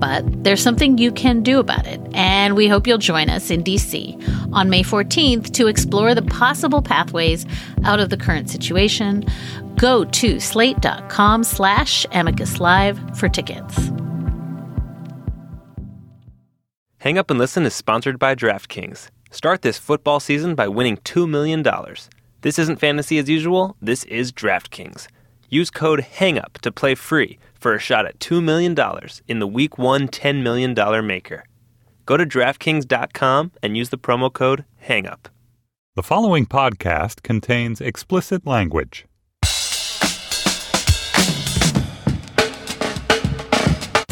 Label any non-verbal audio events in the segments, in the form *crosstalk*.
But there's something you can do about it, and we hope you'll join us in DC on May 14th to explore the possible pathways out of the current situation. Go to slate.com slash amicus live for tickets. Hang Up and Listen is sponsored by DraftKings. Start this football season by winning $2 million. This isn't fantasy as usual, this is DraftKings. Use code HANGUP to play free for a shot at $2 million in the Week 1 $10 million Maker. Go to DraftKings.com and use the promo code HANGUP. The following podcast contains explicit language.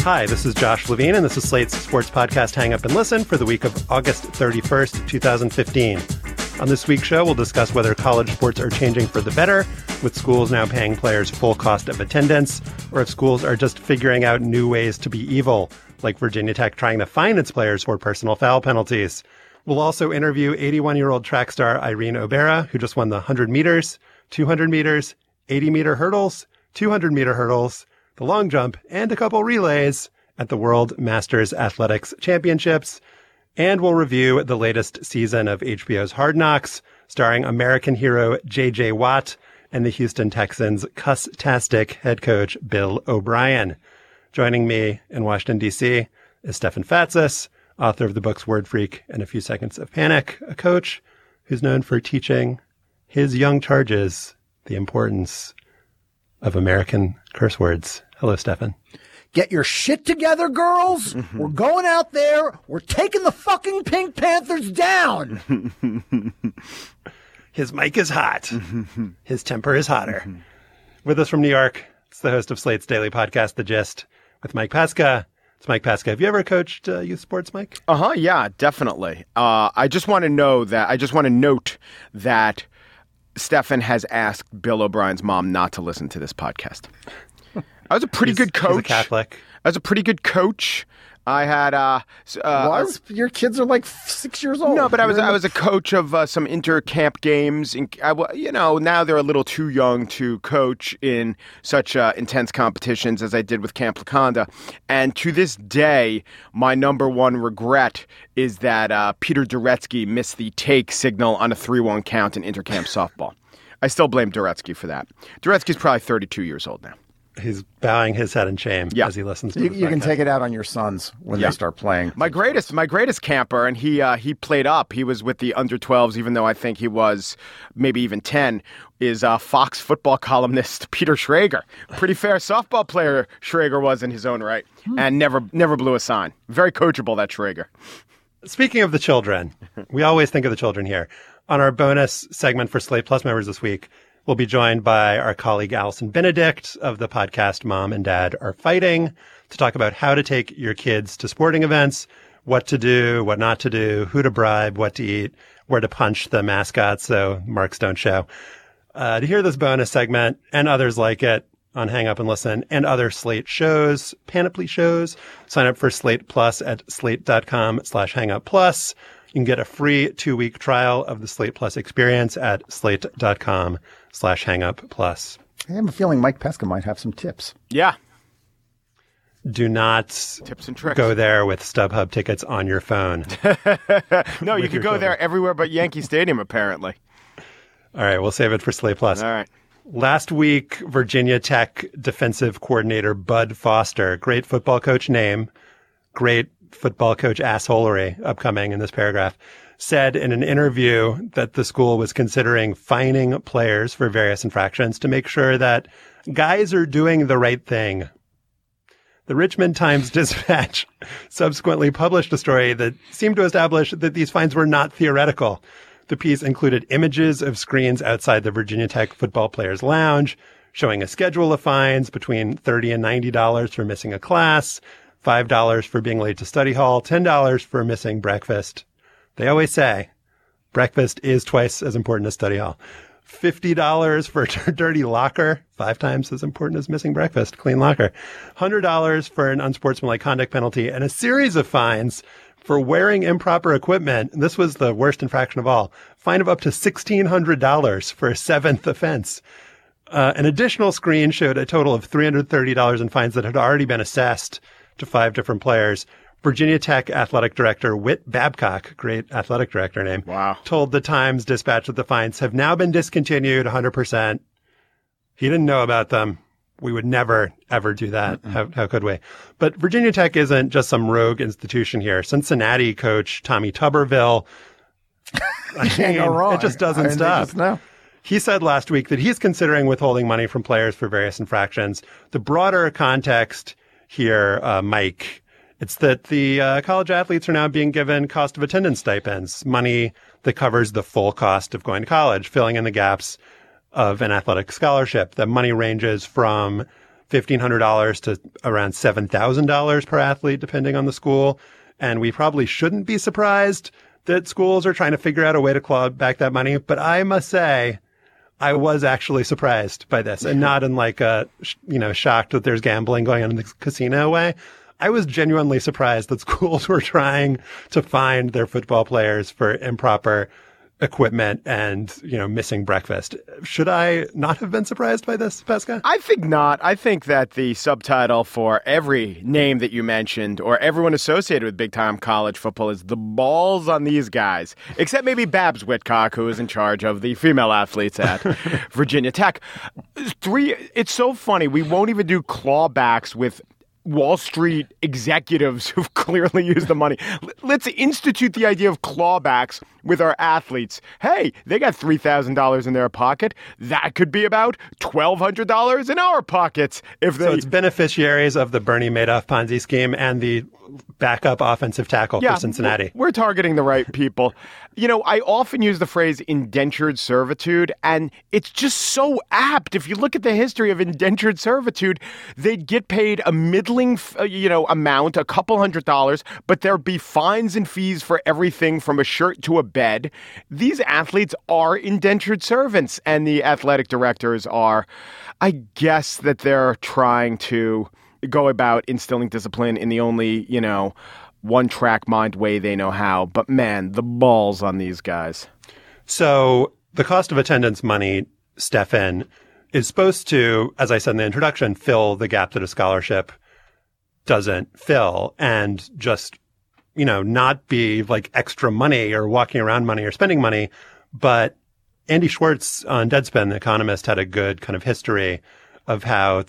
Hi, this is Josh Levin, and this is Slate's sports podcast Hang Up and Listen for the week of August 31st, 2015. On this week's show, we'll discuss whether college sports are changing for the better, with schools now paying players full cost of attendance, or if schools are just figuring out new ways to be evil, like Virginia Tech trying to fine its players for personal foul penalties. We'll also interview 81 year old track star Irene Obera, who just won the 100 meters, 200 meters, 80 meter hurdles, 200 meter hurdles, the long jump, and a couple relays at the World Masters Athletics Championships. And we'll review the latest season of HBO's Hard Knocks, starring American hero J.J. Watt and the Houston Texans' cuss-tastic head coach Bill O'Brien. Joining me in Washington, D.C. is Stefan Fatsis, author of the books Word Freak and A Few Seconds of Panic, a coach who's known for teaching his young charges the importance of American curse words. Hello, Stefan. Get your shit together, girls. Mm-hmm. We're going out there. We're taking the fucking Pink Panthers down. *laughs* His mic is hot. *laughs* His temper is hotter. With us from New York, it's the host of Slate's daily podcast, The Gist, with Mike Pesca. It's Mike Pesca. Have you ever coached uh, youth sports, Mike? Uh huh. Yeah, definitely. Uh, I just want to know that. I just want to note that Stefan has asked Bill O'Brien's mom not to listen to this podcast. I was a pretty He's- good he's a coach. Catholic. I was a pretty good coach. I had uh, uh Was your kids are like six years old? no, but I was I was a coach of uh, some inter camp games. In, I, you know, now they're a little too young to coach in such uh, intense competitions as I did with Camp Laconda. And to this day, my number one regret is that uh, Peter Duretsky missed the take signal on a three-one count in intercamp softball. I still blame Duretsky for that. Duretsky's probably 32 years old now. He's bowing his head in shame Yeah. as he listens to You, this you can take it out on your sons when Yeah. they start playing. My greatest, my greatest camper, and he uh, he played up. He was with the under 12s, even though I think he was maybe even 10. Is uh, Fox football columnist *laughs* Peter Schrager? Pretty fair softball player Schrager was in his own right, and never never blew a sign. Very coachable that Schrager. Speaking of the children, we always think of the children here. On our bonus segment for Slate Plus members this week, we'll be joined by our colleague Allison Benedikt of the podcast Mom and Dad Are Fighting to talk about how to take your kids to sporting events, what to do, what not to do, who to bribe, what to eat, where to punch the mascot so marks don't show. Uh, to hear this bonus segment and others like it on Hang Up and Listen and other Slate shows, Panoply shows, sign up for Slate Plus at slate.com slash hangup plus. You can get a free two week trial of the Slate Plus experience at slate.com slash hangup plus. I have a feeling Mike Pesca might have some tips. Yeah. Do not Tips and tricks. go there with StubHub tickets on your phone. *laughs* No, you With could your go there everywhere but Yankee Stadium, apparently. All right, we'll save it for Slate Plus. All right. Last week, Virginia Tech defensive coordinator Bud Foster, great football coach name, great football coach assholery upcoming in this paragraph, said in an interview that the school was considering fining players for various infractions to make sure that guys are doing the right thing. The Richmond Times *laughs* Dispatch subsequently published a story that seemed to establish that these fines were not theoretical. The piece included images of screens outside the Virginia Tech football players lounge, showing a schedule of fines between 30 and $90 for missing a class, $5 for being late to study hall, $10 for missing breakfast. They always say breakfast is twice as important as study hall. $50 for a *laughs* dirty locker, five times as important as missing breakfast, clean locker. $100 for an unsportsmanlike conduct penalty and a series of fines for wearing improper equipment. This was the worst infraction of all. Fine of up to $1,600 for a seventh offense. Uh, an additional screen showed a total of $330 in fines that had already been assessed to five different players. Virginia Tech athletic director Whit Babcock, great athletic director name, Wow. told the Times Dispatch that the fines have now been discontinued 100%. He didn't know about them. We would never, ever do that. How, how could we? But Virginia Tech isn't just some rogue institution here. Cincinnati coach Tommy Tuberville. *laughs* I Can't go wrong. It just doesn't stop. just. He said last week that he's considering withholding money from players for various infractions. The broader context here, uh, Mike, it's that the uh, college athletes are now being given cost of attendance stipends, money that covers the full cost of going to college, filling in the gaps of an athletic scholarship. The money ranges from $1,500 to around $7,000 per athlete, depending on the school. And we probably shouldn't be surprised that schools are trying to figure out a way to claw back that money. But I must say, I was actually surprised by this and not in like a, you know, shocked that there's gambling going on in the casino way. I was genuinely surprised that schools *laughs* were trying to find their football players for improper equipment and, you know, missing breakfast. Should I not have been surprised by this, Pesca? I think not. I think that the subtitle for every name that you mentioned or everyone associated with big time college football is the balls on these guys, except maybe Babs Whitcock, who is in charge of the female athletes at *laughs* Virginia Tech. Three, it's so funny. We won't even do clawbacks with Wall Street executives *laughs* who've clearly used the money. Let's institute the idea of clawbacks with our athletes. Hey, they got $3,000 in their pocket. That could be about $1,200 in our pockets if they. So it's beneficiaries of the Bernie Madoff Ponzi scheme and the backup offensive tackle for Cincinnati. We're targeting the right people. You know, I often use the phrase indentured servitude, and it's just so apt. If you look at the history of indentured servitude, they'd get paid a middling, uh, you know, amount, a couple hundred dollars, but there'd be fines and fees for everything from a shirt to a bed. These athletes are indentured servants, and the athletic directors are. I guess that they're trying to go about instilling discipline in the only, you know, one track mind way they know how. But man, the balls on these guys. So the cost of attendance money, Stefan, is supposed to, as I said in the introduction, fill the gap that a scholarship doesn't fill and just, you know, not be like extra money or walking around money or spending money. But Andy Schwarz on Deadspin, the economist, had a good kind of history of how,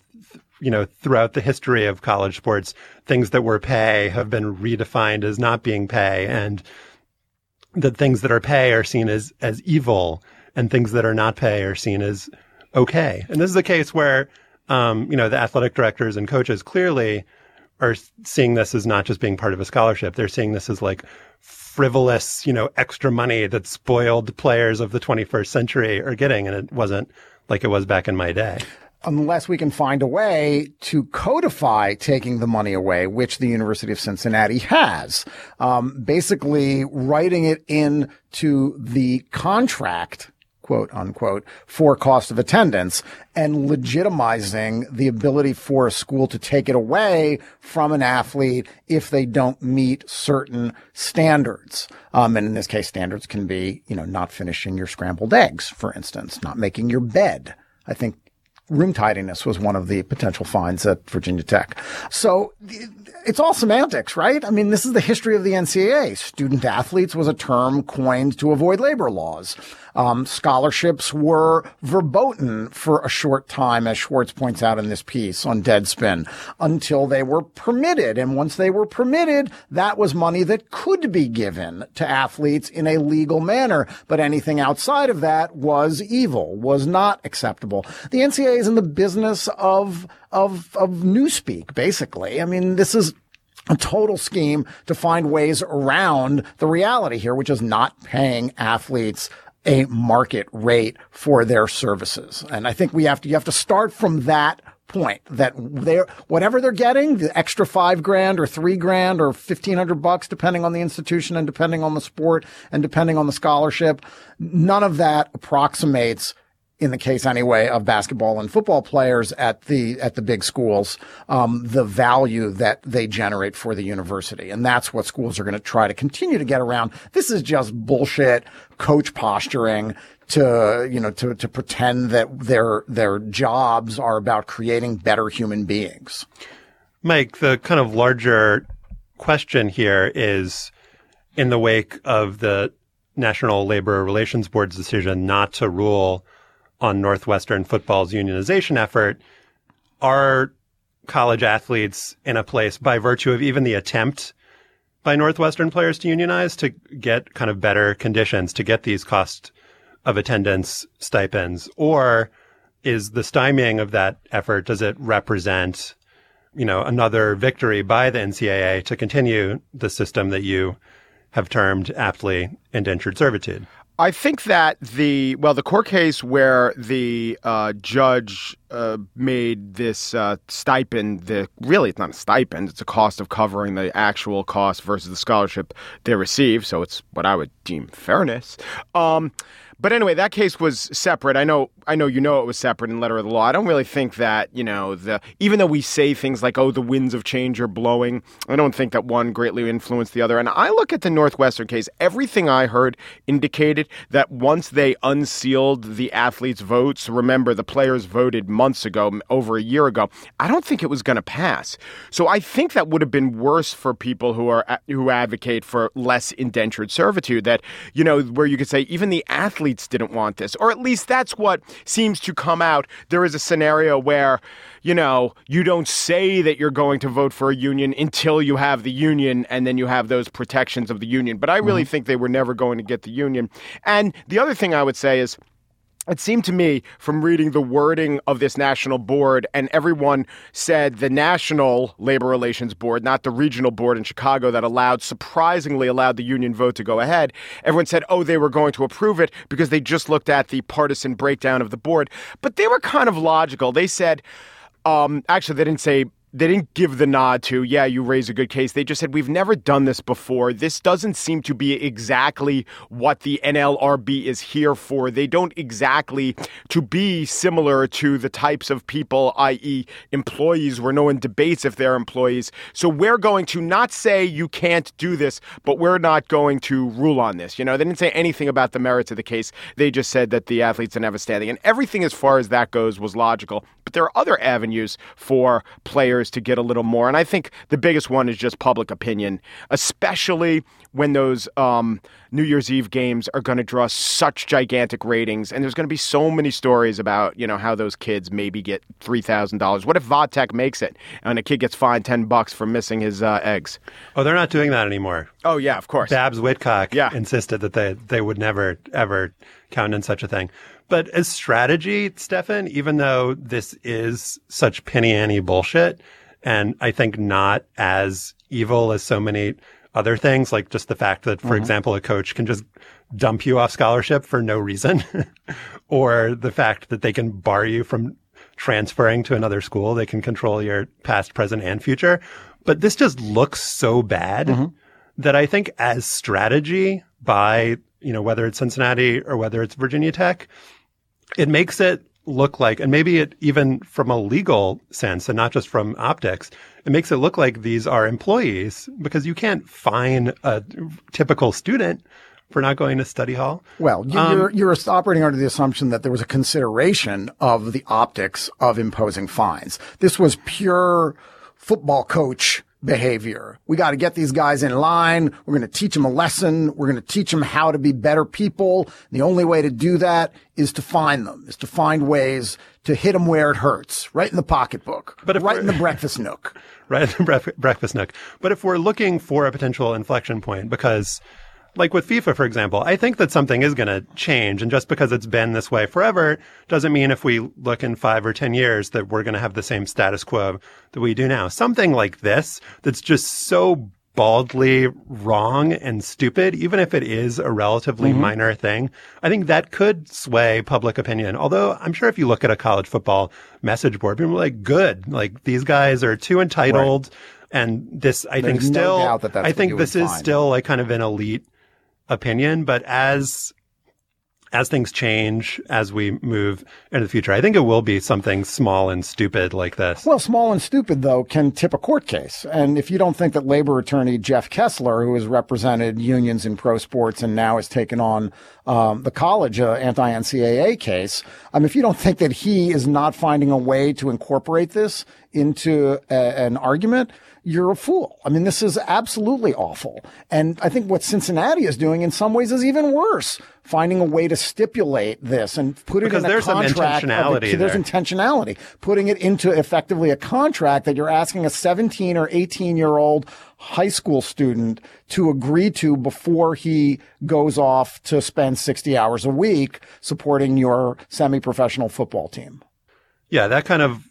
you know, throughout the history of college sports, things that were pay have been redefined as not being pay and that things that are pay are seen as, as evil and things that are not pay are seen as okay. And this is a case where, um, you know, the athletic directors and coaches clearly are seeing this as not just being part of a scholarship. They're seeing this as like frivolous, you know, extra money that spoiled players of the 21st century are getting. And it wasn't like it was back in my day unless we can find a way to codify taking the money away, which the University of Cincinnati has. Um, basically writing it into the contract quote unquote, for cost of attendance and legitimizing the ability for a school to take it away from an athlete if they don't meet certain standards. Um, and in this case, standards can be, you know, not finishing your scrambled eggs, for instance, not making your bed. I think room tidiness was one of the potential fines at Virginia Tech. So it's all semantics, right? I mean, this is the history of the NCAA. Student athletes was a term coined to avoid labor laws. Um, scholarships were verboten for a short time, as Schwarz points out in this piece on Deadspin, until they were permitted. And once they were permitted, that was money that could be given to athletes in a legal manner. But anything outside of that was evil, was not acceptable. The NCAA is in the business of of of newspeak, basically. I mean, this is a total scheme to find ways around the reality here, which is not paying athletes a market rate for their services. And I think we have to, you have to start from that point that they're, whatever they're getting, the extra five grand or three grand or 1500 bucks, depending on the institution and depending on the sport and depending on the scholarship, none of that approximates in the case anyway of basketball and football players at the at the big schools, um, the value that they generate for the university, and that's what schools are going to try to continue to get around. This is just bullshit, coach posturing to you know to to pretend that their their jobs are about creating better human beings. Mike, the kind of larger question here is in the wake of the National Labor Relations Board's decision not to rule on Northwestern football's unionization effort, are college athletes in a place by virtue of even the attempt by Northwestern players to unionize to get kind of better conditions to get these cost of attendance stipends? Or is the stymieing of that effort, does it represent, you know, another victory by the NCAA to continue the system that you have termed aptly indentured servitude? I think that the well, the court case where the uh, judge uh, made this uh, stipend, the really it's not a stipend; it's a cost of covering the actual cost versus the scholarship they receive. So it's what I would deem fairness. Um, but anyway, that case was separate. I know, I know, you know, it was separate in letter of the law. I don't really think that you know the even though we say things like, "Oh, the winds of change are blowing," I don't think that one greatly influenced the other. And I look at the Northwestern case. Everything I heard indicated that once they unsealed the athletes' votes, remember the players voted months ago, over a year ago. I don't think it was going to pass. So I think that would have been worse for people who are who advocate for less indentured servitude. That you know, where you could say even the athletes athletes didn't want this, or at least that's what seems to come out. There is a scenario where, you know, you don't say that you're going to vote for a union until you have the union and then you have those protections of the union. But I really mm-hmm. think they were never going to get the union. And the other thing I would say is, it seemed to me from reading the wording of this national board, and everyone said the National Labor Relations Board, not the regional board in Chicago that allowed, surprisingly allowed the union vote to go ahead. Everyone said, oh, they were going to approve it because they just looked at the partisan breakdown of the board. But they were kind of logical. They said, um, actually, they didn't say they didn't give the nod to, yeah, you raise a good case. They just said, we've never done this before. This doesn't seem to be exactly what the NLRB is here for. They don't exactly to be similar to the types of people, i.e., employees, where no one debates if they're employees. So we're going to not say you can't do this, but we're not going to rule on this. You know, they didn't say anything about the merits of the case. They just said that the athletes didn't have a standing. And everything as far as that goes was logical. But there are other avenues for players players to get a little more. And I think the biggest one is just public opinion, especially when those um, New Year's Eve games are going to draw such gigantic ratings. And there's going to be so many stories about, you know, how those kids maybe get $3,000. What if Vodtech makes it and a kid gets fined 10 bucks for missing his uh, eggs? Oh, they're not doing that anymore. Oh, yeah, of course. Babs Whitcock yeah. insisted that they, they would never, ever count in such a thing. But as strategy, Stefan, even though this is such penny ante bullshit, and I think not as evil as so many other things, like just the fact that, for mm-hmm. example, a coach can just dump you off scholarship for no reason, *laughs* or the fact that they can bar you from transferring to another school. They can control your past, present, and future. But this just looks so bad mm-hmm. that I think as strategy by, you know, whether it's Cincinnati or whether it's Virginia Tech, it makes it look like, and maybe it even from a legal sense and not just from optics, it makes it look like these are employees because you can't fine a typical student for not going to study hall. Well, you- Um, you're, you're operating under the assumption that there was a consideration of the optics of imposing fines. This was pure football coach behavior. We got to get these guys in line. We're going to teach them a lesson. We're going to teach them how to be better people. The only way to do that is to find them, is to find ways to hit them where it hurts, right in the pocketbook, But if right in the breakfast nook. *laughs* right in the bref- breakfast nook. But if we're looking for a potential inflection point, because like with FIFA, for example, I think that something is going to change. And just because it's been this way forever doesn't mean if we look in five or 10 years that we're going to have the same status quo that we do now. Something like this that's just so baldly wrong and stupid, even if it is a relatively mm-hmm. minor thing, I think that could sway public opinion. Although I'm sure if you look at a college football message board, people are like, good, like these guys are too entitled. And this, I think There's no still, doubt that I think this is find. still like kind of an elite opinion, but as as things change, as we move into the future, I think it will be something small and stupid like this. Well, small and stupid, though, can tip a court case. And if you don't think that labor attorney Jeff Kessler, who has represented unions in pro sports and now has taken on um, the college uh, anti NCAA case, um, if you don't think that he is not finding a way to incorporate this into a, an argument, you're a fool. I mean, this is absolutely awful. And I think what Cincinnati is doing in some ways is even worse, finding a way to stipulate this and put it Because in a there's contract. intentionality there's there. intentionality, putting it into effectively a contract that you're asking a 17 or 18 year old high school student to agree to before he goes off to spend 60 hours a week supporting your semi-professional football team. Yeah, that kind of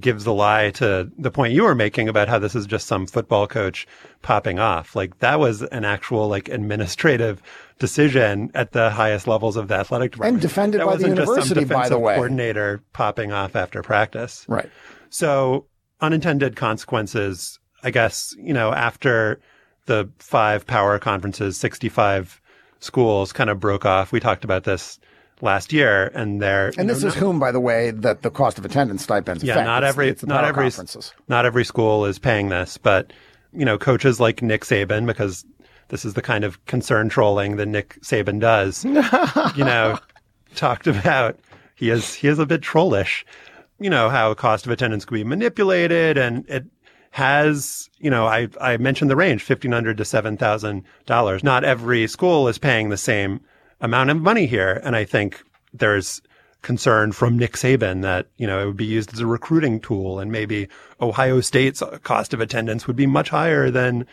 gives the lie to the point you were making about how this is just some football coach popping off. Like that was an actual like administrative decision at the highest levels of the athletic department. And defended that by the wasn't just some university, by the way. Coordinator popping off after practice. Right. So unintended consequences, I guess, you know, after the five power conferences, 65 schools kind of broke off. We talked about this last year and they're, And this is whom, by the way, that the cost of attendance stipends yeah, affect. not It's- every it's not every conferences. not every school is paying this, but you know, coaches like Nick Saban because this is the kind of concern trolling that Nick Saban does. *laughs* you know, talked about he is he is a bit trollish. You know how cost of attendance can be manipulated, and it has. You know, I I mentioned the range fifteen hundred to seven thousand dollars. Not every school is paying the same amount of money here, and I think there's concern from Nick Saban that, you know, it would be used as a recruiting tool and maybe Ohio State's cost of attendance would be much higher than,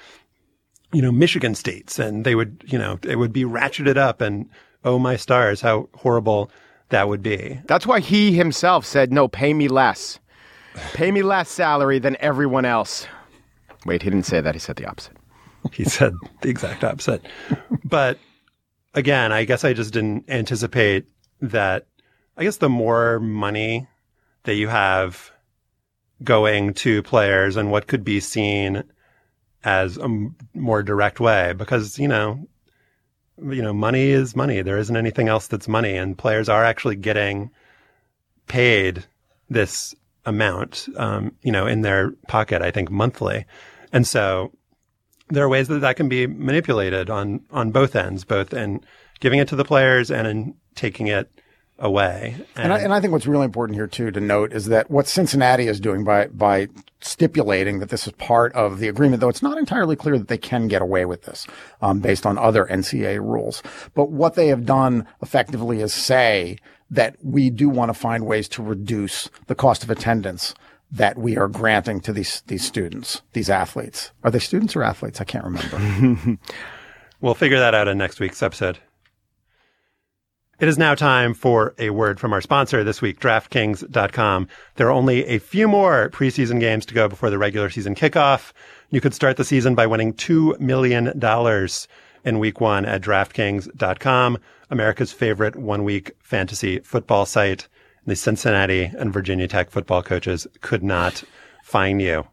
you know, Michigan State's and they would, you know, it would be ratcheted up and oh my stars, how horrible that would be. That's why he himself said, no, pay me less. Pay me less salary than everyone else. Wait, he didn't say that. He said the opposite. He said the exact opposite. But again, I guess I just didn't anticipate that. I guess the more money that you have going to players and what could be seen as a m- more direct way, because, you know, you know, money is money. There isn't anything else that's money and players are actually getting paid this amount, um, you know, in their pocket, I think monthly. And so there are ways that that can be manipulated on on both ends, both in giving it to the players and in taking it away. And I, and I think what's really important here too to note is that what Cincinnati is doing by by stipulating that this is part of the agreement, though it's not entirely clear that they can get away with this um, based on other NCAA rules. But what they have done effectively is say that we do want to find ways to reduce the cost of attendance that we are granting to these these students, these athletes. Are they students or athletes? I can't remember. *laughs* we'll figure that out in next week's episode. It is now time for a word from our sponsor this week, DraftKings.com. There are only a few more preseason games to go before the regular season kickoff. You could start the season by winning $2 million in week one at DraftKings.com, America's favorite one week fantasy football site. The Cincinnati and Virginia Tech football coaches could not fine you.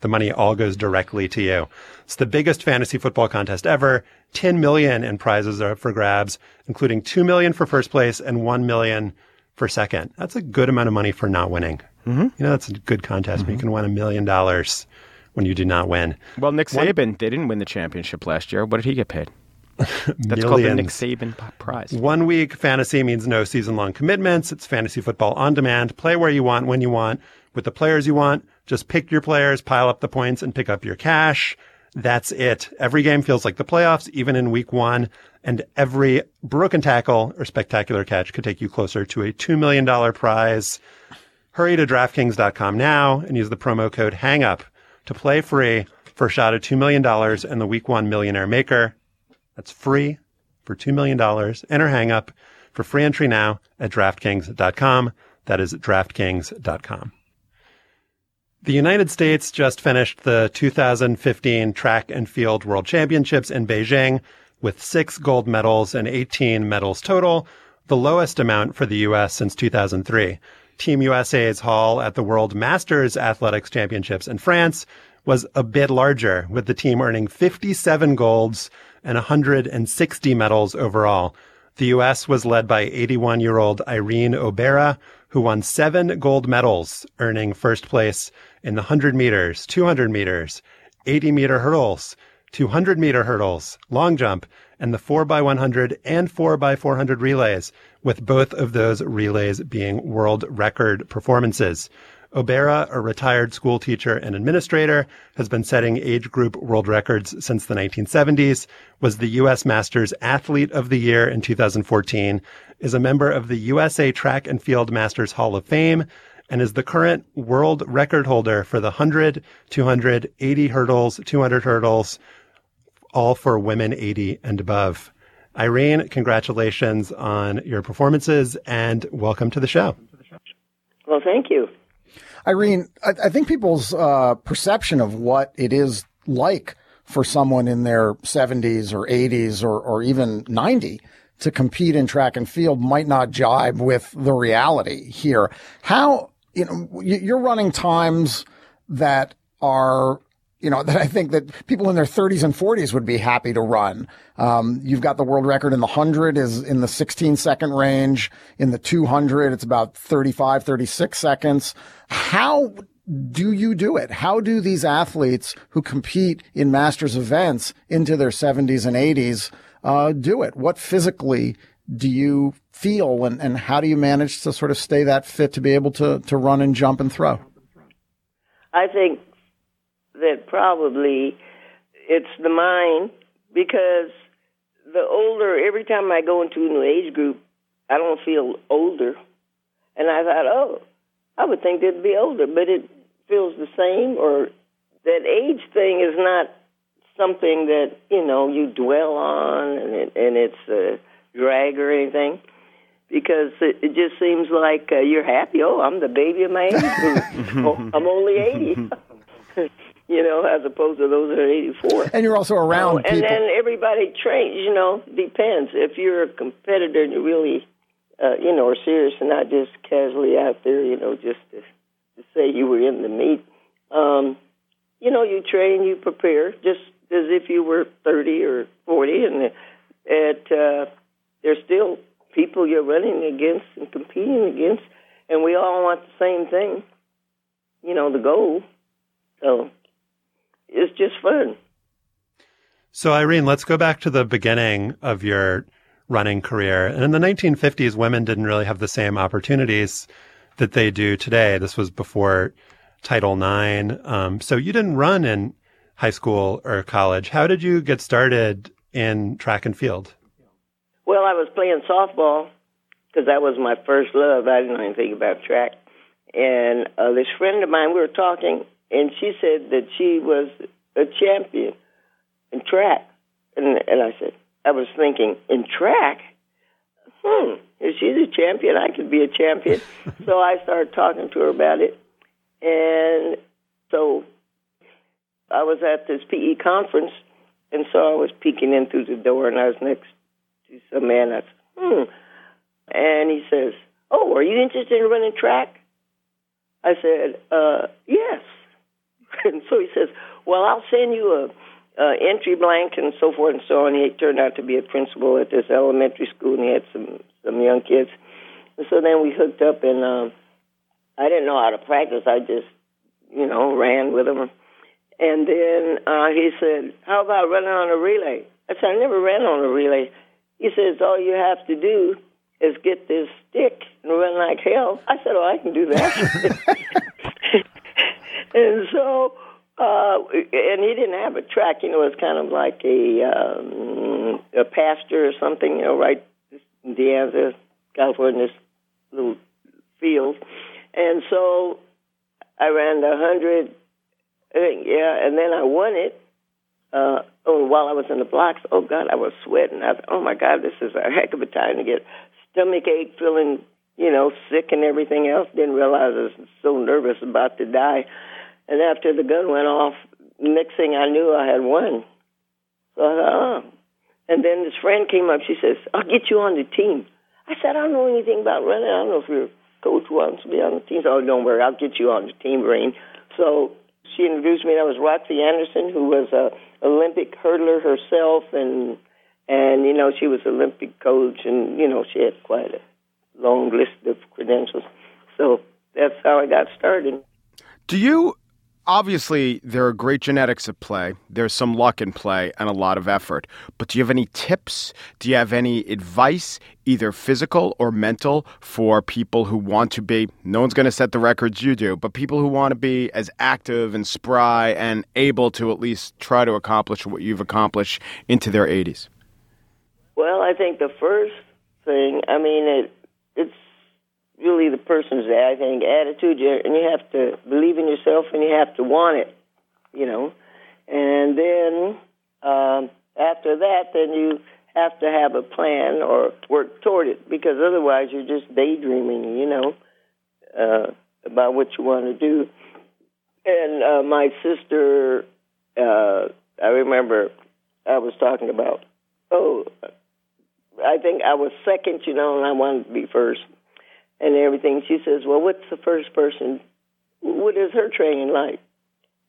The money all goes directly to you. It's the biggest fantasy football contest ever. 10 million in prizes are up for grabs, including 2 million for first place and 1 million for second. That's a good amount of money for not winning. Mm-hmm. You know, that's a good contest. Mm-hmm. You can win a million dollars when you do not win. Well, Nick Saban, One, they didn't win the championship last year. What did he get paid? That's called the Nick Saban Prize. One week fantasy means no season long commitments. It's fantasy football on demand. Play where you want, when you want, with the players you want. Just pick your players, pile up the points, and pick up your cash. That's it. Every game feels like the playoffs, even in week one. And every broken tackle or spectacular catch could take you closer to a $2 million prize. Hurry to DraftKings.com now and use the promo code HANGUP to play free for a shot at $2 million and the week one millionaire maker. That's free for $2 million. Enter HANGUP for free entry now at DraftKings.com. That is DraftKings.com. The United States just finished the 2015 Track and Field World Championships in Beijing with six gold medals and 18 medals total, the lowest amount for the U.S. since 2003. Team USA's haul at the World Masters Athletics Championships in France was a bit larger, with the team earning 57 golds and 160 medals overall. The U.S. was led by 81 year old Irene Obera, who won seven gold medals, earning first place in the 100 meters, 200 meters, 80 meter hurdles, 200 meter hurdles, long jump, and the 4x100 and 4x400 relays, with both of those relays being world record performances. Obera, a retired school teacher and administrator, has been setting age group world records since the 1970s, was the U.S. Masters Athlete of the Year in 2014, is a member of the USA Track and Field Masters Hall of Fame, and is the current world record holder for the 100, 200, 80 hurdles, 200 hurdles, all for women 80 and above. Irene, congratulations on your performances and welcome to the show. Well, thank you. Irene, I, I think people's uh, perception of what it is like for someone in their 70s or 80s or, or even 90 to compete in track and field might not jibe with the reality here. How, you know, you're running times that are you know, *laughs* that I think that people in their 30s and 40s would be happy to run. Um, you've got the world record in the 100 is in the 16 second range. In the 200, it's about 35, 36 seconds. How do you do it? How do these athletes who compete in masters events into their 70s and 80s uh, do it? What physically do you feel and, and how do you manage to sort of stay that fit to be able to, to run and jump and throw? I think that probably it's the mind because the older every time I go into a new age group, I don't feel older. And I thought, oh, I would think they'd be older, but it feels the same. Or that age thing is not something that you know you dwell on, and it, and it's a drag or anything. Because it, it just seems like uh, you're happy. Oh, I'm the baby of my age *laughs* oh, I'm only eighty. *laughs* you know, as opposed to those that are 84. And you're also around oh, And then everybody trains, you know, depends. If you're a competitor and you really, uh, you know, are serious and not just casually out there, you know, just to, to say you were in the meet, um, you know, you train, you prepare, just as if you were 30 or 40, and at, uh, there's still people you're running against and competing against, and we all want the same thing, you know, the goal. So it's just fun. So, Irene, let's go back to the beginning of your running career. And in the 1950s, women didn't really have the same opportunities that they do today. This was before Title IX. Um, so you didn't run in high school or college. How did you get started in track and field? Well, I was playing softball because that was my first love. I didn't know anything about track. And uh, this friend of mine, we were talking, and she said that she was a champion in track. And, and I said, I was thinking, in track? hmm, if she's a champion, I could be a champion. *laughs* so I started talking to her about it. And so I was at this PE conference, and so I was peeking in through the door, and I was next to some man. I said, hmm. And he says, oh, are you interested in running track? I said, uh, yes. *laughs* And so he says, well, I'll send you a uh, entry blank and so forth and so on. He turned out to be a principal at this elementary school, and he had some some young kids. And so then we hooked up, and um, I didn't know how to practice. I just, you know, ran with him. And then uh, he said, "How about running on a relay?" I said, "I never ran on a relay." He says, "All you have to do is get this stick and run like hell." I said, "Oh, I can do that." *laughs* *laughs* and so uh, and he didn't have a track. You know, it was kind of like a um, a pasture or something. You know, right in De Anza, California, this little field. And so I ran the hundred. Yeah, and then I won it. Uh, oh, while I was in the blocks, oh God, I was sweating. I thought, oh my God, this is a heck of a time to get stomach ache, feeling, you know, sick and everything else. Didn't realize I was so nervous about to die. And after the gun went off, next thing I knew, I had won. So I thought, oh. And then this friend came up. She says, I'll get you on the team. I said, I don't know anything about running. I don't know if your coach wants to be on the team. So, oh, don't worry. I'll get you on the team, Rain. So she introduced me. That was Roxy Anderson, who was a Olympic hurdler herself. And, and, you know, she was Olympic coach. And, you know, she had quite a long list of credentials. So that's how I got started. Do you obviously there are great genetics at play. There's some luck in play and a lot of effort. But do you have any tips? Do you have any advice, either physical or mental, for people who want to be? No one's going to set the records you do, but people who want to be as active and spry and able to at least try to accomplish what you've accomplished into their 80s. Well, I think the first thing, I mean, it, it's really the person's, I think, attitude, and you have to believe in yourself, and you have to want it, you know. And then um, after that, then you have to have a plan or work toward it, because otherwise you're just daydreaming, you know, uh, about what you want to do. And uh, my sister, uh, I remember I was talking about, oh, I think I was second, you know, and I wanted to be first and everything. She says, "Well, what's the first person? What is her training like?"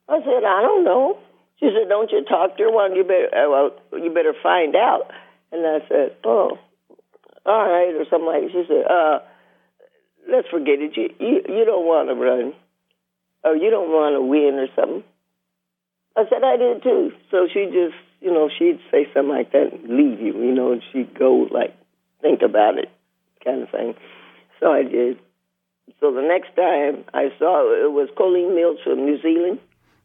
I said, "I don't know." She said, "Don't you talk to her? Well, you better uh, well, you better find out." And I said, "Oh, all right," or something like. That. She said, "Uh, let's forget it. You you, you don't want to run, or you don't want to win, or something." I said, "I did too." So she just, you know, she'd say something like that and leave you, you know, and she'd go like, think about it, kind of thing. So I did. So the next time I saw it was Colleen Mills from New Zealand,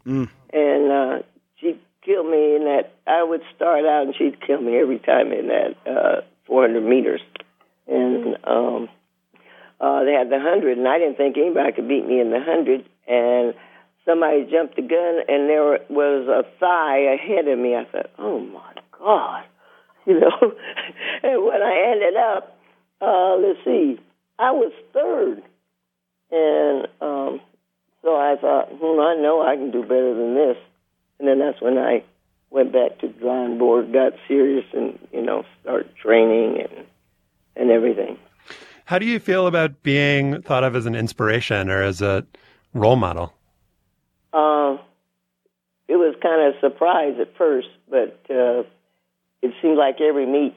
mm. and uh, she killed me in that. I would start out and she'd kill me every time in that uh, 400 meters, and um, uh, they had the hundred, and I didn't think anybody could beat me in the hundred, and somebody jumped the gun, and there was a thigh ahead of me. I thought, oh my god, *laughs* you know. *laughs* and when I ended up, uh, let's see, I was third. And um, so I thought, hmm, I know I can do better than this. And then that's when I went back to the drawing board, got serious, and you know, started training and and everything. How do you feel about being thought of as an inspiration or as a role model? Uh, it was kind of a surprise at first, but uh, it seemed like every meet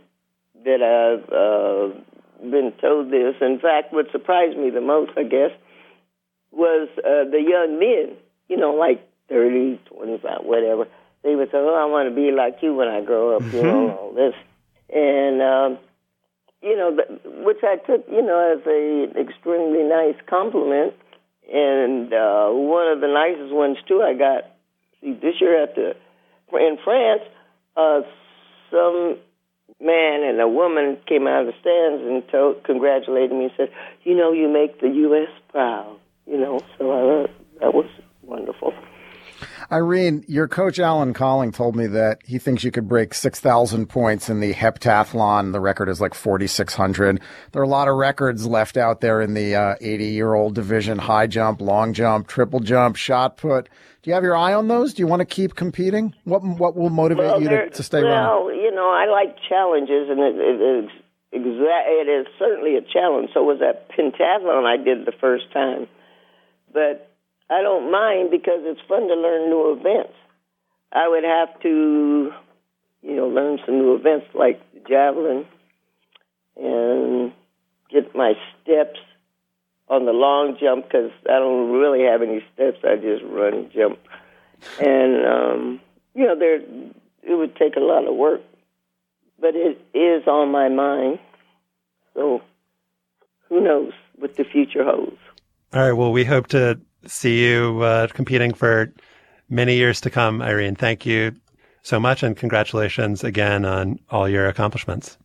that I've uh, been told this. In fact, what surprised me the most, I guess, was uh, the young men, you know, like 30, 25, whatever. They would say, oh, I want to be like you when I grow up, you know, all this. And, um, you know, which I took, you know, as a extremely nice compliment. And uh, one of the nicest ones, too, I got see, this year at the, in France, uh, some man and a woman came out of the stands and told, congratulated me and said, "You know, you make the U.S. proud." You know, so I, that was wonderful. Irene, your coach Alan Colling told me that he thinks you could break 6,000 points in the heptathlon. The record is like 4,600. There are a lot of records left out there in the 80 uh, year old division high jump, long jump, triple jump, shot put. Do you have your eye on those? Do you want to keep competing? What what will motivate well, you to, to stay well, you know, I like challenges, and it, it, it, exa- it is certainly a challenge. So was that pentathlon I did the first time. But I don't mind because it's fun to learn new events. I would have to, you know, learn some new events like javelin and get my steps on the long jump because I don't really have any steps. I just run and jump, and um, you know, there it would take a lot of work, but it is on my mind. So, who knows what the future holds? All right. Well, we hope to see you uh, competing for many years to come, Irene. Thank you so much, and congratulations again on all your accomplishments.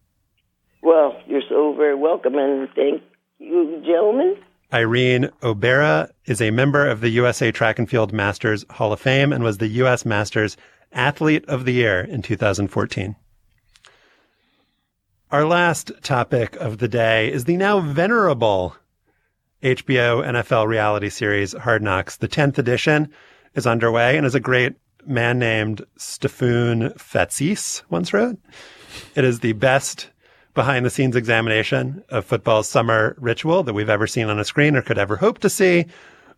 Well, you're so very welcome, and thank you, gentlemen. Irene Obera is a member of the USA Track and Field Masters Hall of Fame and was the U.S. Masters Athlete of the Year in 2014. Our last topic of the day is the now venerable HBO NFL reality series Hard Knocks. The 10th edition is underway and is a great man named Stefan Fatsis once wrote. It is the best behind the scenes examination of football's summer ritual that we've ever seen on a screen or could ever hope to see.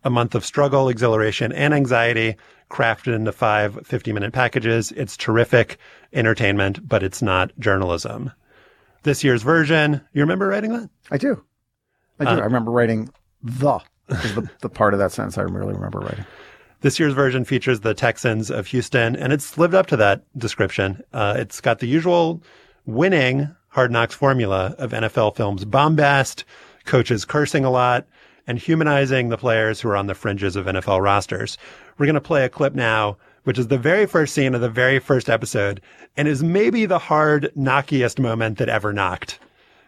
A month of struggle, exhilaration, and anxiety crafted into five 50 minute packages. It's terrific entertainment, but it's not journalism. This year's version, you remember writing that? I do. I do. Uh, I remember writing the is the, the part of that sentence I really remember writing. This year's version features the Texans of Houston, and it's lived up to that description. Uh, it's got the usual winning hard knocks formula of NFL films bombast, coaches cursing a lot, and humanizing the players who are on the fringes of NFL rosters. We're going to play a clip now, which is the very first scene of the very first episode, and is maybe the hard knockiest moment that ever knocked.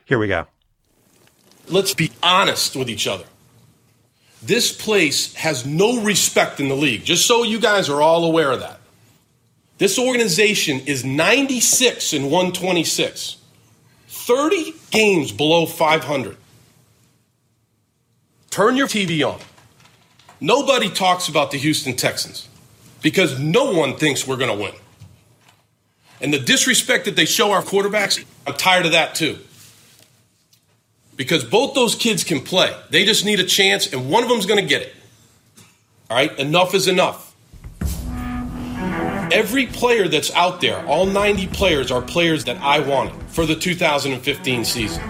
Here we go. Let's be honest with each other. This place has no respect in the league, just so you guys are all aware of that. This organization is 96 and 126, 30 games below 500. Turn your TV on. Nobody talks about the Houston Texans because no one thinks we're going to win. And the disrespect that they show our quarterbacks, I'm tired of that too because both those kids can play. They just need a chance, and one of them's going to get it. All right, enough is enough. Every player that's out there, all 90 players, are players that I wanted for the 2015 season.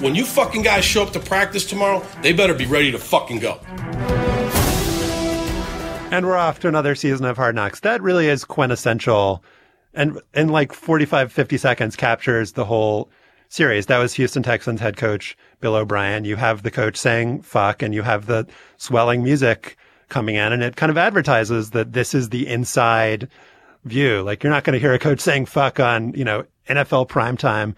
When you fucking guys show up to practice tomorrow, they better be ready to fucking go. And we're off to another season of Hard Knocks. That really is quintessential and in like 45, 50 seconds captures the whole series. That was Houston Texans head coach Bill O'Brien. You have the coach saying fuck and you have the swelling music coming in and it kind of advertises that this is the inside view. Like you're not going to hear a coach saying fuck on, you know, NFL primetime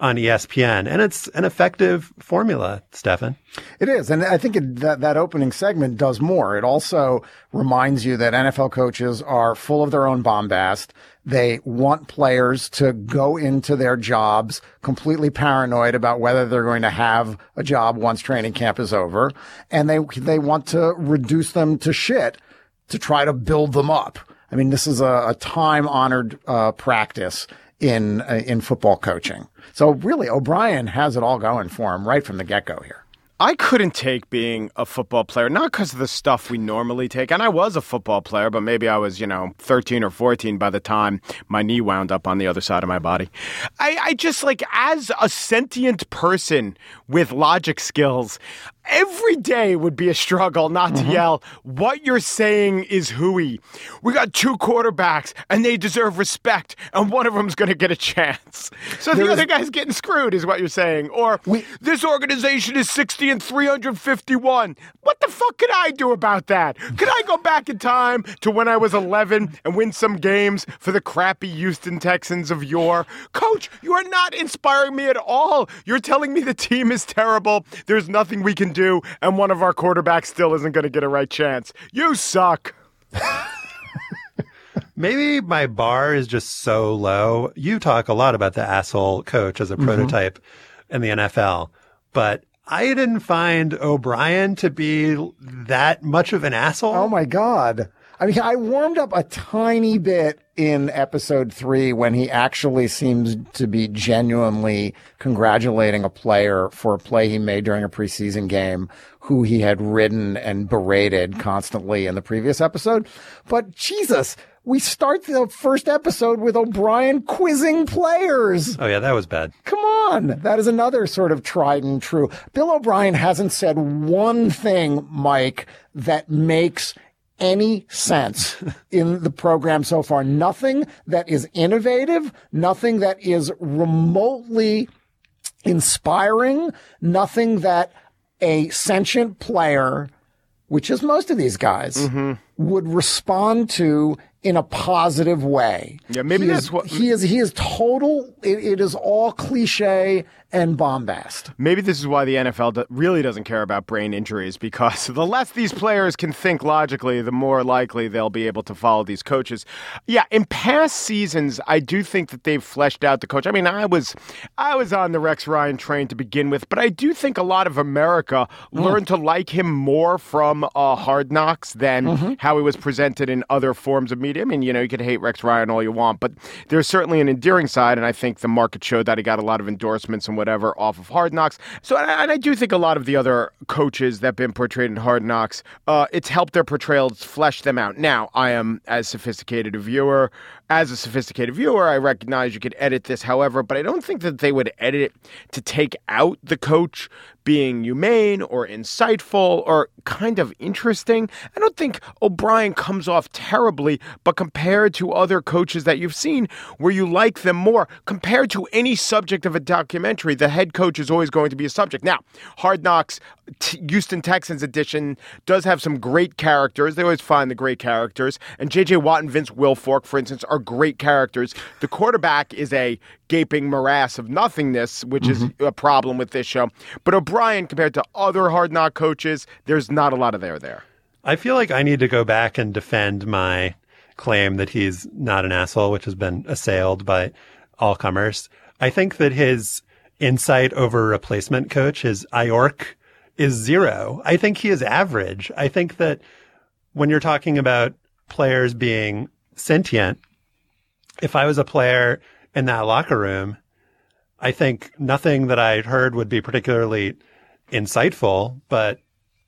on ESPN. And it's an effective formula, Stefan. It is. And I think it, that, that opening segment does more. It also reminds you that NFL coaches are full of their own bombast. They want players to go into their jobs completely paranoid about whether they're going to have a job once training camp is over. And they, they want to reduce them to shit to try to build them up. I mean, this is a, a time honored uh, practice in uh, in football coaching. So really, O'Brien has it all going for him right from the get go here. I couldn't take being a football player, not because of the stuff we normally take. And I was a football player, but maybe I was, you know, 13 or 14 by the time my knee wound up on the other side of my body. I, I just like, as a sentient person with logic skills, every day would be a struggle not to mm-hmm. yell, What you're saying is hooey. We got two quarterbacks and they deserve respect, and one of them's going to get a chance. So there the other guy's getting screwed, is what you're saying. Or we, this organization is 60 and 351. What the fuck could I do about that? Could I go back in time to when I was 11 and win some games for the crappy Houston Texans of yore? Coach, you are not inspiring me at all. You're telling me the team is terrible. There's nothing we can do, and one of our quarterbacks still isn't going to get a right chance. You suck. Maybe my bar is just so low. You talk a lot about the asshole coach as a Mhm. prototype in the NFL, but I didn't find O'Brien to be that much of an asshole. Oh my God. I mean, I warmed up a tiny bit in episode three when he actually seems to be genuinely congratulating a player for a play he made during a preseason game who he had ridden and berated constantly in the previous episode. But Jesus, we start the first episode with O'Brien quizzing players. Oh yeah, that was bad. Come on. That is another sort of tried and true. Bill O'Brien hasn't said one thing, Mike, that makes any sense in the program so far. Nothing that is innovative, nothing that is remotely inspiring, nothing that a sentient player, which is most of these guys, mm-hmm. would respond to in a positive way. Yeah, maybe He that's is- what- he is. He is total. It, it is all cliche and bombast. Maybe this is why the NFL really doesn't care about brain injuries because *laughs* the less these players can think logically, the more likely they'll be able to follow these coaches. Yeah, in past seasons, I do think that they've fleshed out the coach. I mean, I was I was on the Rex Ryan train to begin with, but I do think a lot of America learned to like him more from uh, Hard Knocks than how he was presented in other forms of media. I mean, you know, you could hate Rex Ryan all you want, but there's certainly an endearing side, and I think the market showed that he got a lot of endorsements and whatever off of Hard Knocks. So, and I, do think a lot of the other coaches that have been portrayed in Hard Knocks, uh, it's helped their portrayals flesh them out. Now, I am as sophisticated a viewer. As a sophisticated viewer, I recognize you could edit this, however, but I don't think that they would edit it to take out the coach being humane or insightful or kind of interesting. I don't think O'Brien comes off terribly, but compared to other coaches that you've seen where you like them more, compared to any subject of a documentary, the head coach is always going to be a subject. Now, Hard Knocks, T- Houston Texans edition does have some great characters. They always find the great characters. And J.J. Watt and Vince Wilfork, for instance, are great characters. The quarterback is a gaping morass of nothingness, which is mm-hmm. a problem with this show. But O'Brien, compared to other hard knock coaches, there's not a lot of there there. I feel like I need to go back and defend my claim that he's not an asshole, which has been assailed by all comers. I think that his insight over replacement coach, his IORC, is zero. I think he is average. I think that when you're talking about players being sentient, if I was a player in that locker room, I think nothing that I heard would be particularly insightful, but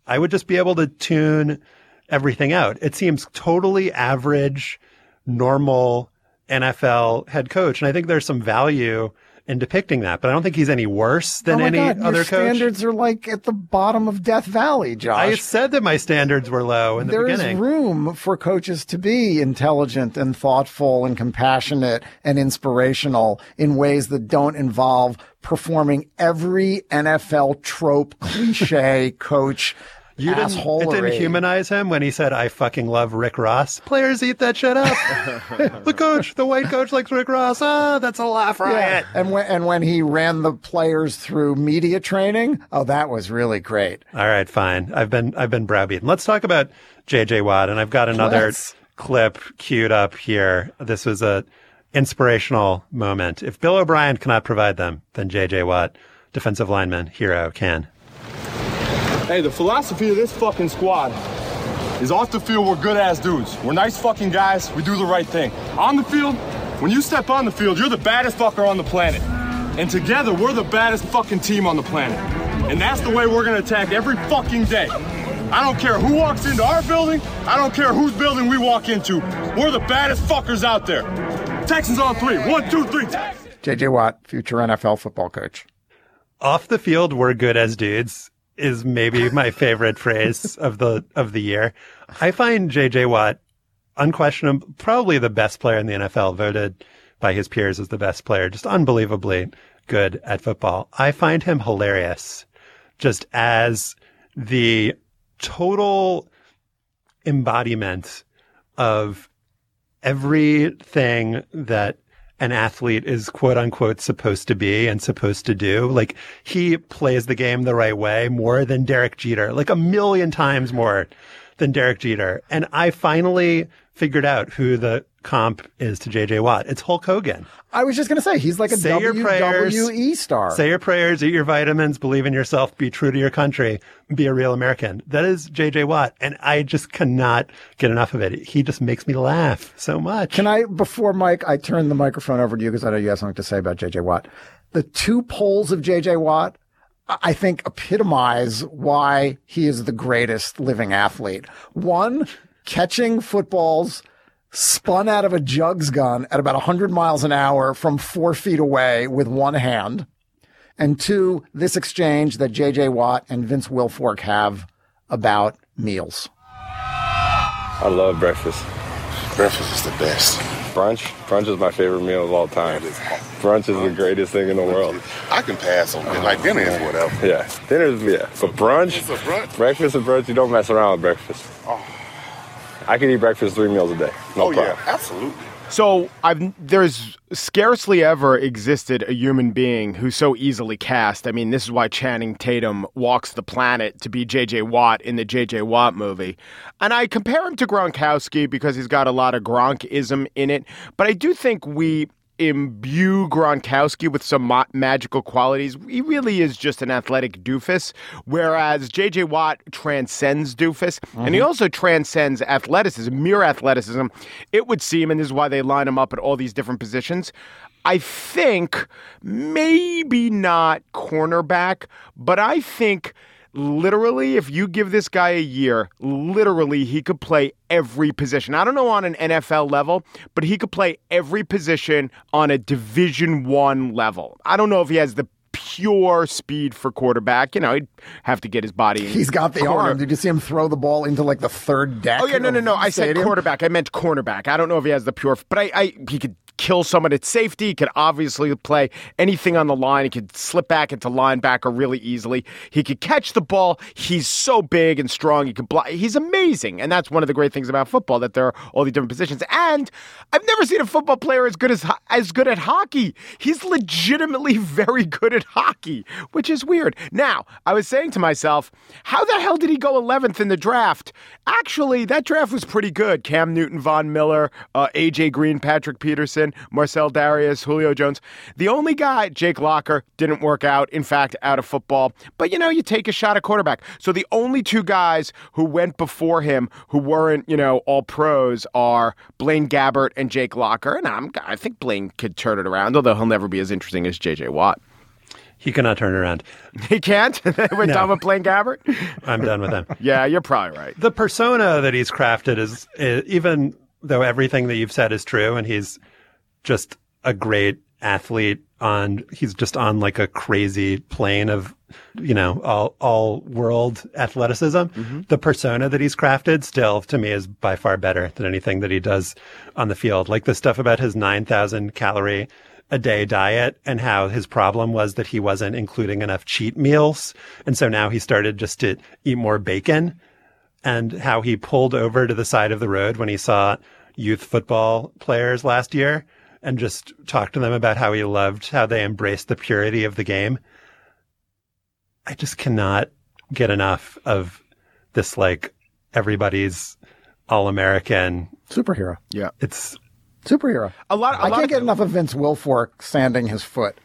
I would just be able to tune everything out. It seems totally average, normal NFL head coach. And I think there's some value in depicting that, but I don't think he's any worse than oh my any God, other your coach. standards are like at the bottom of Death Valley, Josh. I said that my standards were low in the There is beginning. room for coaches to be intelligent and thoughtful and compassionate and inspirational in ways that don't involve performing every NFL trope, cliche *laughs* coach You didn't, it didn't humanize him when he said, I fucking love Rick Ross. Players eat that shit up. *laughs* the coach, the white coach likes Rick Ross. Ah, that's a laugh riot. Yeah. And when and when he ran the players through media training, oh, that was really great. All right, fine. I've been I've been browbeaten. Let's talk about JJ Watt, and I've got another Let's. clip queued up here. This was a inspirational moment. If Bill O'Brien cannot provide them, then JJ Watt, defensive lineman, hero, can. Hey, the philosophy of this fucking squad is off the field, we're good ass dudes. We're nice fucking guys, we do the right thing. On the field, when you step on the field, you're the baddest fucker on the planet. And together, we're the baddest fucking team on the planet. And that's the way we're gonna attack every fucking day. I don't care who walks into our building, I don't care whose building we walk into. We're the baddest fuckers out there. Texans on three. One, two, three. JJ Watt, future NFL football coach. Off the field, we're good as dudes is maybe my favorite phrase of the of the year. I find JJ Watt unquestionably probably the best player in the NFL, voted by his peers as the best player, just unbelievably good at football. I find him hilarious just as the total embodiment of everything that an athlete is quote unquote supposed to be and supposed to do. Like he plays the game the right way more than Derek Jeter, like a million times more than Derek Jeter. And I finally figured out who the comp is to JJ Watt. It's Hulk Hogan. I was just going to say he's like a Say your prayers. WWE star. Say your prayers, eat your vitamins, believe in yourself, be true to your country, be a real American. That is JJ Watt. And I just cannot get enough of it. He just makes me laugh so much. Can I, before Mike, I turn the microphone over to you because I know you have something to say about JJ Watt. The two poles of JJ Watt, I think epitomize why he is the greatest living athlete. One, catching footballs spun out of a jugs gun at about 100 miles an hour from four feet away with one hand. And two, this exchange that JJ Watt and Vince Wilfork have about meals. I love breakfast. Breakfast is the best. Brunch? Brunch is my favorite meal of all time. Brunch is the greatest thing in the world. I can pass on it. Like dinner is whatever. Yeah, dinner's yeah, but brunch, It's a brunch. breakfast and brunch, you don't mess around with breakfast. Oh. I can eat breakfast three meals a day. No oh problem. yeah, absolutely. So I've there's scarcely ever existed a human being who's so easily cast. I mean, this is why Channing Tatum walks the planet to be J.J. Watt in the J.J. Watt movie, and I compare him to Gronkowski because he's got a lot of Gronkism in it. But I do think we imbue Gronkowski with some ma- magical qualities. He really is just an athletic doofus, whereas J.J. Watt transcends doofus, and he Mhm. also transcends athleticism, mere athleticism. It would seem, and this is why they line him up at all these different positions. I think maybe not cornerback, but I think literally, if you give this guy a year, literally he could play every position. I don't know on an NFL level, but he could play every position on a Division One level. I don't know if he has the pure speed for quarterback. You know, he'd have to get his body. in He's got the corner- arm. Did you see him throw the ball into like the third deck? Oh yeah, no, no, no. I said quarterback. I meant cornerback. I don't know if he has the pure, but I, I he could kill someone at safety. He could obviously play anything on the line. He could slip back into linebacker really easily. He could catch the ball. He's so big and strong. He could block. He's amazing, and that's one of the great things about football that there are all these different positions. And I've never seen a football player as good as as good at hockey. He's legitimately *laughs* very good at hockey, which is weird. Now, I was saying to myself, how the hell did he go 11th in the draft? Actually, that draft was pretty good. Cam Newton, Von Miller, uh, AJ Green, Patrick Peterson, Marcell Dareus, Julio Jones. The only guy, Jake Locker, didn't work out. In fact, out of football. But you know, you take a shot at quarterback. So the only two guys who went before him who weren't, you know, all pros are Blaine Gabbert and Jake Locker. And I'm, I think Blaine could turn it around, although he'll never be as interesting as JJ Watt. He cannot turn around. *laughs* He can't? *laughs* We're No. done with Blaine Gabbert? *laughs* I'm done with him. yeah, you're probably right. The persona that he's crafted is, is even though everything that you've said is true, and he's just a great athlete on he's just on like a crazy plane of you know all all world athleticism. Mm-hmm. The persona that he's crafted still to me is by far better than anything that he does on the field. Like the stuff about his 9000 calorie a day diet and how his problem was that he wasn't including enough cheat meals. And so now he started just to eat more bacon and how he pulled over to the side of the road when he saw youth football players last year and just talk to them about how he loved how they embraced the purity of the game. I just cannot get enough of this like everybody's all American superhero. Yeah. It's superhero. A lot. I can't get enough of Vince Wilfork sanding his foot.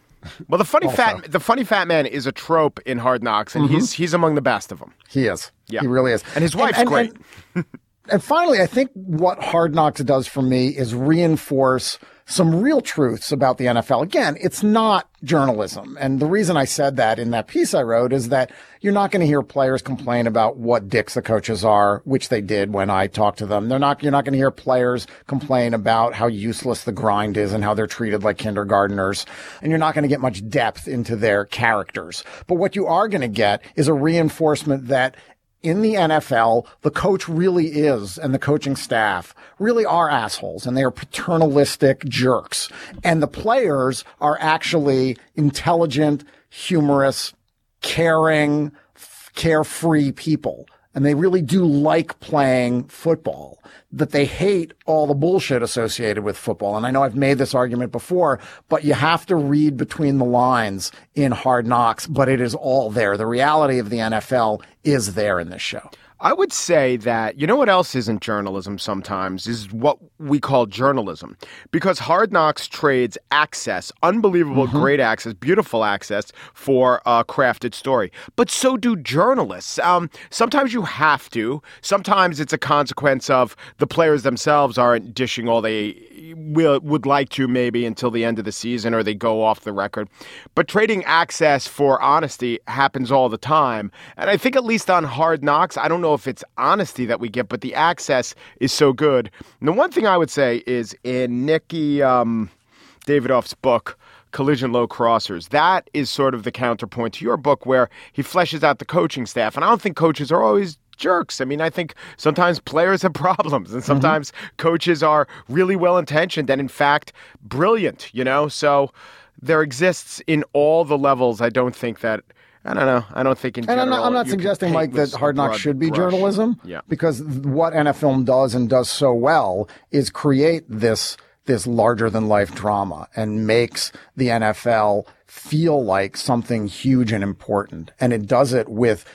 Well, the funny Also. fat the funny fat man is a trope in Hard Knocks, and Mhm. he's he's among the best of them. He is. Yeah. He really is. And his wife's and, great. And, and finally, I think what Hard Knocks does for me is reinforce some real truths about the NFL. Again, it's not journalism. And the reason I said that in that piece I wrote is that you're not going to hear players complain about what dicks the coaches are, which they did when I talked to them. They're not, you're not going to hear players complain about how useless the grind is and how they're treated like kindergarteners. And you're not going to get much depth into their characters. But what you are going to get is a reinforcement that in the NFL, the coach really is, and the coaching staff really are assholes and they are paternalistic jerks. And the players are actually intelligent, humorous, caring, carefree people. And they really do like playing football, that they hate all the bullshit associated with football. And I know I've made this argument before, but you have to read between the lines in hard knocks, but it is all there. The reality of the NFL is there in this show. I would say that, you know what else isn't journalism sometimes is what we call journalism. Because Hard Knocks trades access, unbelievable, great access, beautiful access for a crafted story. But so do journalists. Um, sometimes you have to. Sometimes it's a consequence of the players themselves aren't dishing all they will, would like to, maybe until the end of the season or they go off the record. But trading access for honesty happens all the time. And I think, at least on Hard Knocks, I don't know if it's honesty that we get, but the access is so good. And the one thing I would say is in Nikki um, Dawidoff's book, Collision Low Crossers. That is sort of the counterpoint to your book where he fleshes out the coaching staff. And I don't think coaches are always jerks. I mean, I think sometimes players have *laughs* problems and mm-hmm. sometimes coaches are really well intentioned and, in fact, brilliant, you know? So there exists in all the levels. I don't think that. I don't know. I don't think in And. I'm not, I'm not suggesting, Mike, that Hard Knocks should be brush. journalism. Yeah. Because what NFL does and does so well is create this this larger than life drama and makes the NFL feel like something huge and important. And it does it with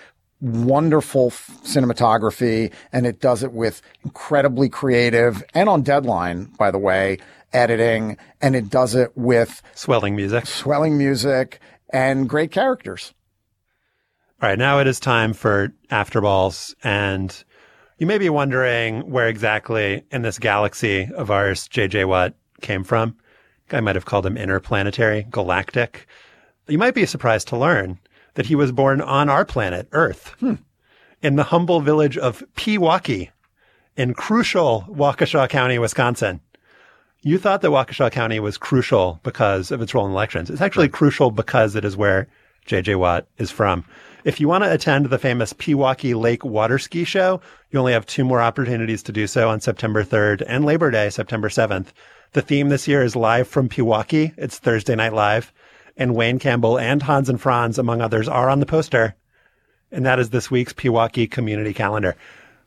wonderful f- cinematography and it does it with incredibly creative and on deadline, by the way, editing. And it does it with swelling music, swelling music and great characters. All right, now it is time for afterballs. And you may be wondering where exactly in this galaxy of ours JJ Watt came from. I might have called him interplanetary, galactic. You might be surprised to learn that he was born on our planet, Earth, hmm. in the humble village of Pewaukee in crucial Waukesha County, Wisconsin. You thought that Waukesha County was crucial because of its role in elections. It's actually crucial because it is where JJ Watt is from. If you want to attend the famous Pewaukee Lake Water Ski Show, you only have two more opportunities to do so on September 3rd and Labor Day, September 7th. The theme this year is live from Pewaukee. It's Thursday Night Live. And Wayne Campbell and Hans and Franz, among others, are on the poster. And that is this week's Pewaukee Community Calendar.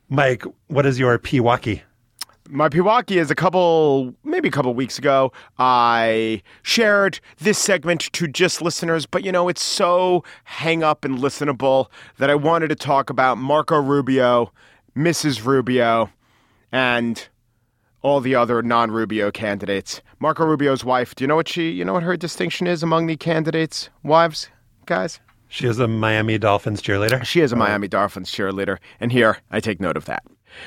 Mike, what is your Pewaukee? My Pewaukee is a couple, maybe a couple weeks ago. I shared this segment to just listeners, but you know, it's so hang up and listenable that I wanted to talk about Marco Rubio, Mrs. Rubio, and all the other non-Rubio candidates. Marco Rubio's wife. Do you know what she? You know what her distinction is among the candidates' wives, guys? She is a Miami Dolphins cheerleader. She is a Miami Dolphins cheerleader, and here I take note of that.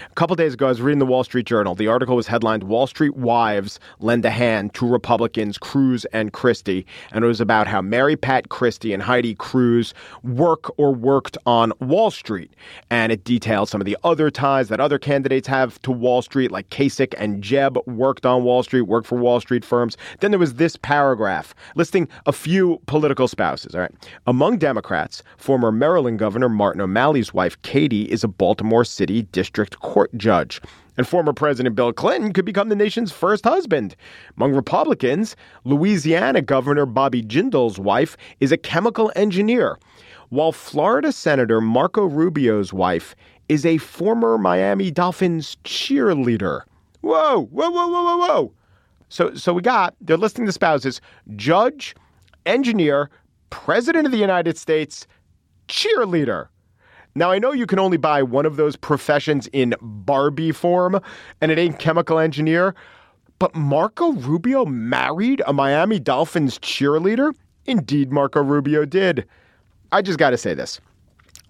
A couple days ago, I was reading the Wall Street Journal. The article was headlined Wall Street Wives Lend a Hand to Republicans Cruz and Christie. And it was about how Mary Pat Christie and Heidi Cruz work or worked on Wall Street. And it details some of the other ties that other candidates have to Wall Street, like Kasich and Jeb worked on Wall Street, worked for Wall Street firms. Then there was this paragraph listing a few political spouses. All right. Among Democrats, former Maryland Governor Martin O'Malley's wife, Katie, is a Baltimore City District Court judge. And former President Bill Clinton could become the nation's first husband. Among Republicans, Louisiana Governor Bobby Jindal's wife is a chemical engineer, while Florida Senator Marco Rubio's wife is a former Miami Dolphins cheerleader. Whoa, whoa, whoa, whoa, whoa, whoa. So, so we got, they're listing the spouses judge, engineer, president of the United States, cheerleader. Now, I know you can only buy one of those professions in Barbie form, and it ain't chemical engineer, but Marco Rubio married a Miami Dolphins cheerleader? Indeed, Marco Rubio did. I just got to say this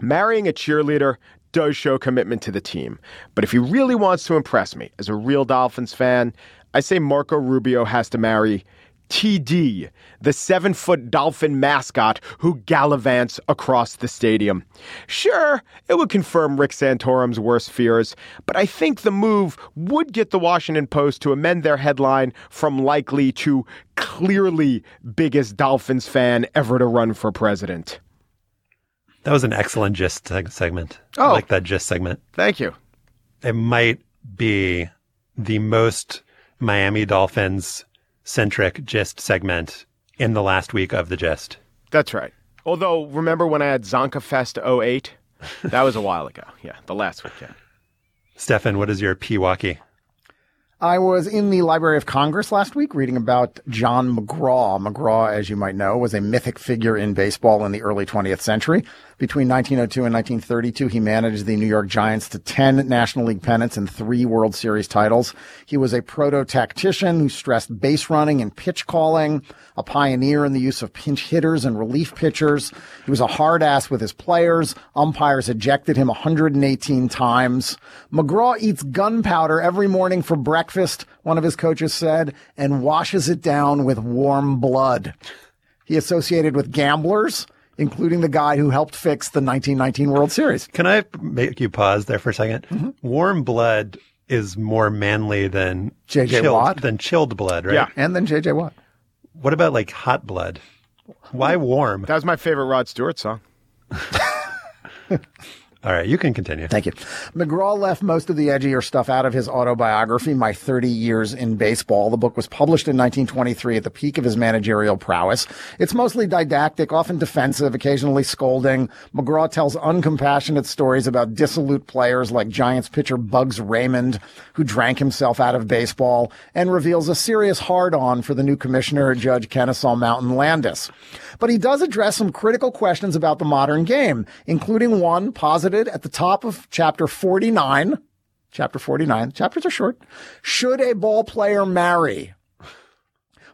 marrying a cheerleader does show commitment to the team. But if he really wants to impress me as a real Dolphins fan, I say Marco Rubio has to marry TD, the seven foot dolphin mascot who gallivants across the stadium. Sure, it would confirm Rick Santorum's worst fears, but I think the move would get the Washington Post to amend their headline from likely to clearly biggest Dolphins fan ever to run for president. That was an excellent gist segment. Oh. I like that gist segment. Thank you. It might be the most Miami Dolphins centric gist segment in the last week of the gist. That's right. Although, remember when I had Csonka Fest 08? That was a while ago. Yeah, the last weekend. Stefan, what is your Pewaukee? I was in the Library of Congress last week reading about John McGraw. McGraw, as you might know, was a mythic figure in baseball in the early 20th century. Between 1902 and 1932, he managed the New York Giants to 10 National League pennants and three World Series titles. He was a proto-tactician who stressed base running and pitch calling, a pioneer in the use of pinch hitters and relief pitchers. He was a hard ass with his players. Umpires ejected him 118 times. McGraw eats gunpowder every morning for breakfast, one of his coaches said, and washes it down with warm blood. He associated with gamblers, including the guy who helped fix the 1919 World Series. Can I make you pause there for a 2nd Mm-hmm. Warm blood is more manly than J.J. chilled, Watt? than chilled blood, right? Yeah. And then JJ Watt. What about like hot blood? Why warm? That was my favorite Rod Stewart song. *laughs* All right, you can continue. Thank you. McGraw left most of the edgier stuff out of his autobiography, My 30 Years in Baseball. The book was published in 1923 at the peak of his managerial prowess. It's mostly didactic, often defensive, occasionally scolding. McGraw tells uncompassionate stories about dissolute players like Giants pitcher Bugs Raymond, who drank himself out of baseball, and reveals a serious hard-on for the new commissioner, Judge Kennesaw Mountain Landis. But he does address some critical questions about the modern game, including one posited at the top of chapter 49. Chapter 49. Chapters are short. Should a ball player marry?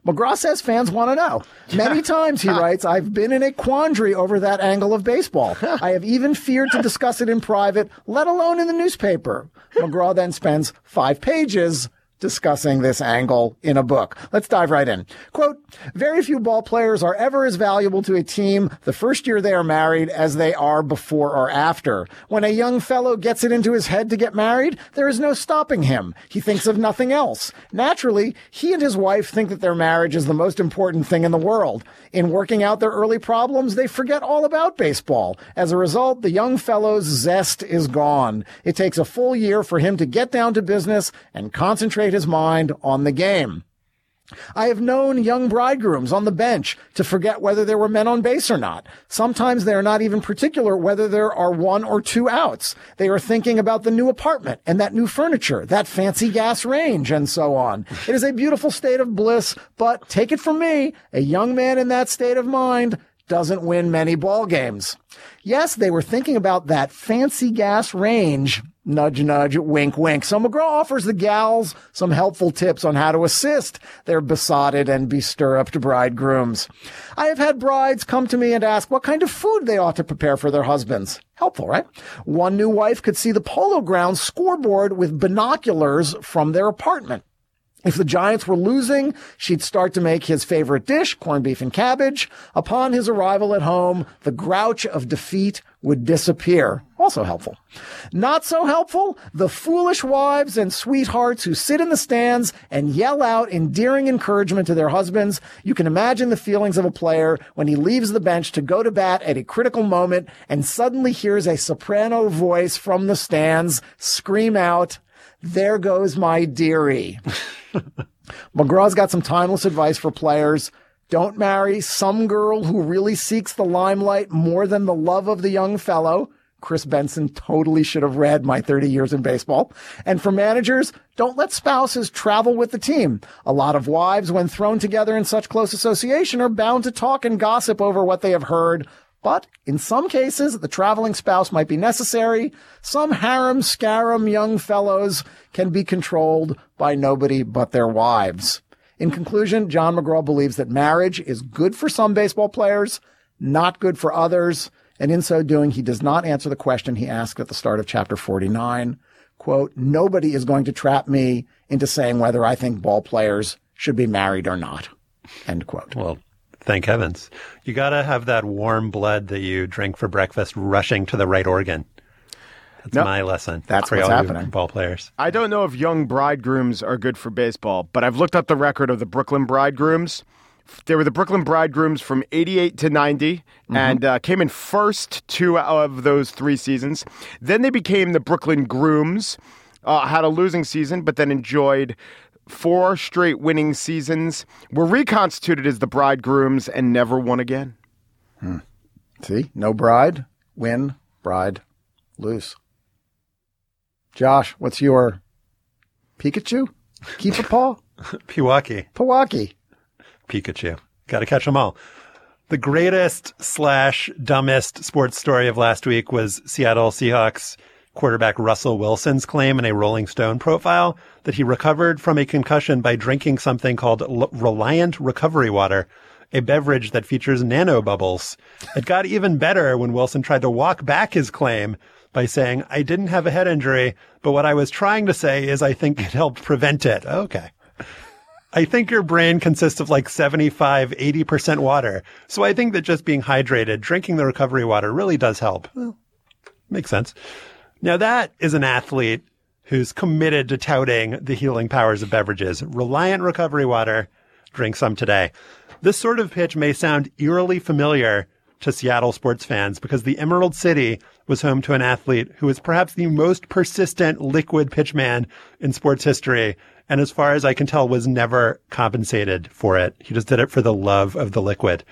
McGraw says fans want to know. *laughs* Many times, he writes, I've been in a quandary over that angle of baseball. I have even feared to discuss it in private, let alone in the newspaper. McGraw then spends five pages discussing this angle in a book. Let's dive right in. Quote, very few ball players are ever as valuable to a team the first year they are married as they are before or after. When a young fellow gets it into his head to get married, there is no stopping him. He thinks of nothing else. Naturally, he and his wife think that their marriage is the most important thing in the world. In working out their early problems, they forget all about baseball. As a result, the young fellow's zest is gone. It takes a full year for him to get down to business and concentrate his mind on the game. I have known young bridegrooms on the bench to forget whether there were men on base or not. Sometimes they are not even particular whether there are one or two outs. They are thinking about the new apartment and that new furniture, that fancy gas range, and so on. It is a beautiful state of bliss, but take it from me, a young man in that state of mind doesn't win many ball games. Yes, they were thinking about that fancy gas range. Nudge, nudge, wink, wink. So McGraw offers the gals some helpful tips on how to assist their besotted and bestirruped bridegrooms. I have had brides come to me and ask what kind of food they ought to prepare for their husbands. Helpful, right? One new wife could see the polo grounds scoreboard with binoculars from their apartment. If the Giants were losing, she'd start to make his favorite dish, corned beef and cabbage. Upon his arrival at home, the grouch of defeat would disappear. Also helpful. Not so helpful, the foolish wives and sweethearts who sit in the stands and yell out endearing encouragement to their husbands. You can imagine the feelings of a player when he leaves the bench to go to bat at a critical moment and suddenly hears a soprano voice from the stands scream out, there goes my dearie. *laughs* McGraw's got some timeless advice for players. Don't marry some girl who really seeks the limelight more than the love of the young fellow. Kris Benson totally should have read my 30 years in baseball. And for managers, don't let spouses travel with the team. A lot of wives, when thrown together in such close association, are bound to talk and gossip over what they have heard. But in some cases, the traveling spouse might be necessary. Some harem scarum young fellows can be controlled by nobody but their wives. In conclusion, John McGraw believes that marriage is good for some baseball players, not good for others. And in so doing, he does not answer the question he asked at the start of chapter 49. Quote, nobody is going to trap me into saying whether I think ball players should be married or not. End quote. Well, thank heavens. You got to have that warm blood that you drink for breakfast rushing to the right organ. That's No. my lesson. That's for what's happening. Ball players. I don't know if young bridegrooms are good for baseball, but I've looked up the record of the Brooklyn bridegrooms. They were the Brooklyn bridegrooms from 88 to 90 and uh, came in first two of those three seasons. Then they became the Brooklyn grooms, uh, had a losing season, but then enjoyed four straight winning seasons, were reconstituted as the bridegrooms and never won again. Hmm. See, no bride, win, bride, lose. Josh, what's your Pikachu? Keep a paw. *laughs* Pewaukee. Pewaukee. Pikachu. Got to catch them all. The greatest slash dumbest sports story of last week was Seattle Seahawks quarterback Russell Wilson's claim in a Rolling Stone profile that he recovered from a concussion by drinking something called L- Reliant Recovery Water, a beverage that features nanobubbles. It got even better when Wilson tried to walk back his claim by saying, I didn't have a head injury, but what I was trying to say is I think it helped prevent it. Okay. I think your brain consists of like 75, 80% water. So I think that just being hydrated, drinking the recovery water really does help. Well, makes sense. Now that is an athlete who's committed to touting the healing powers of beverages. Reliant recovery water, drink some today. This sort of pitch may sound eerily familiar to Seattle sports fans because the Emerald City was home to an athlete who was perhaps the most persistent liquid pitchman in sports history and as far as I can tell, was never compensated for it. He just did it for the love of the liquid.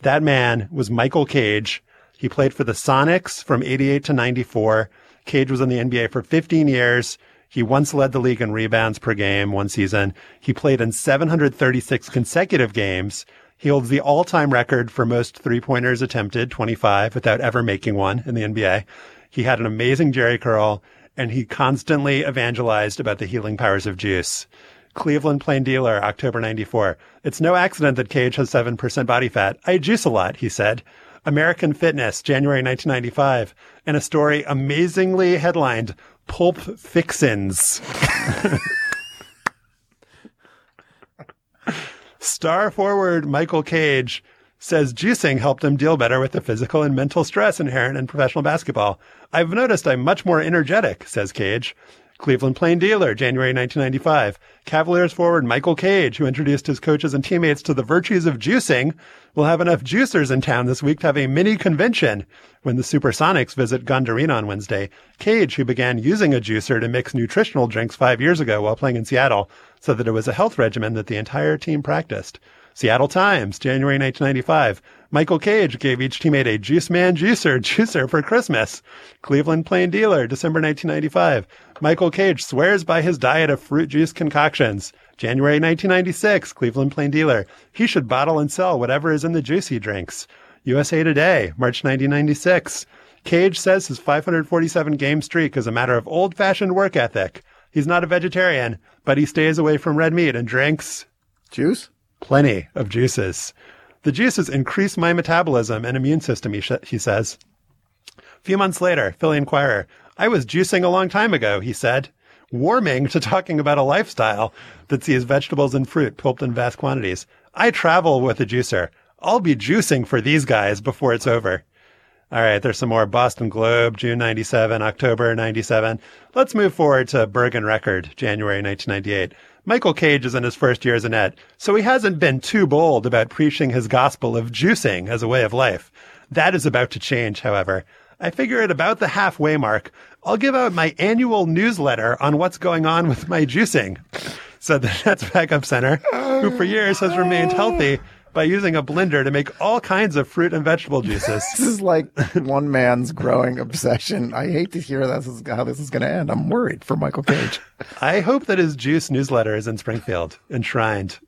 That man was Michael Cage. He played for the Sonics from 88 to 94. Cage was in the NBA for 15 years. He once led the league in rebounds per game one season. He played in 736 consecutive games. He holds the all-time record for most three-pointers attempted, 25, without ever making one in the NBA. He had an amazing Jheri curl and he constantly evangelized about the healing powers of juice. Cleveland Plain Dealer, October 94. It's no accident that Cage has 7% body fat. I juice a lot, he said. American Fitness, January 1995. And a story amazingly headlined, Pulp Fixins. *laughs* Star forward Michael Cage says juicing helped him deal better with the physical and mental stress inherent in professional basketball. I've noticed I'm much more energetic, says Cage. Cleveland Plain Dealer, January 1995. Cavaliers forward Michael Cage, who introduced his coaches and teammates to the virtues of juicing, will have enough juicers in town this week to have a mini convention when the Supersonics visit Gund Arena on Wednesday. Cage, who began using a juicer to mix nutritional drinks five years ago while playing in Seattle, said that it was a health regimen that the entire team practiced. Seattle Times, January 1995. Michael Cage gave each teammate a Juice Man Juicer juicer for Christmas. Cleveland Plain Dealer, December 1995. Michael Cage swears by his diet of fruit juice concoctions. January 1996, Cleveland Plain Dealer. He should bottle and sell whatever is in the juice he drinks. USA Today, March 1996. Cage says his 547 game streak is a matter of old fashioned work ethic. He's not a vegetarian, but he stays away from red meat and drinks juice plenty of juices. The juices increase my metabolism and immune system, he, sh- he says. A few months later, Philly Inquirer, I was juicing a long time ago, he said, warming to talking about a lifestyle that sees vegetables and fruit pulped in vast quantities. I travel with a juicer. I'll be juicing for these guys before it's over. All right, there's some more Boston Globe, June 97, October 97. Let's move forward to Bergen Record, January 1998. Michael Cage is in his first year as an ed, so he hasn't been too bold about preaching his gospel of juicing as a way of life. That is about to change, however. I figure at about the halfway mark, I'll give out my annual newsletter on what's going on with my juicing. Said *laughs* the Nets backup center, who for years has remained healthy by using a blender to make all kinds of fruit and vegetable juices. *laughs* this is like *laughs* one man's growing obsession. I hate to hear this is how this is going to end. I'm worried for Michael Cage. *laughs* I hope that his juice newsletter is in Springfield, enshrined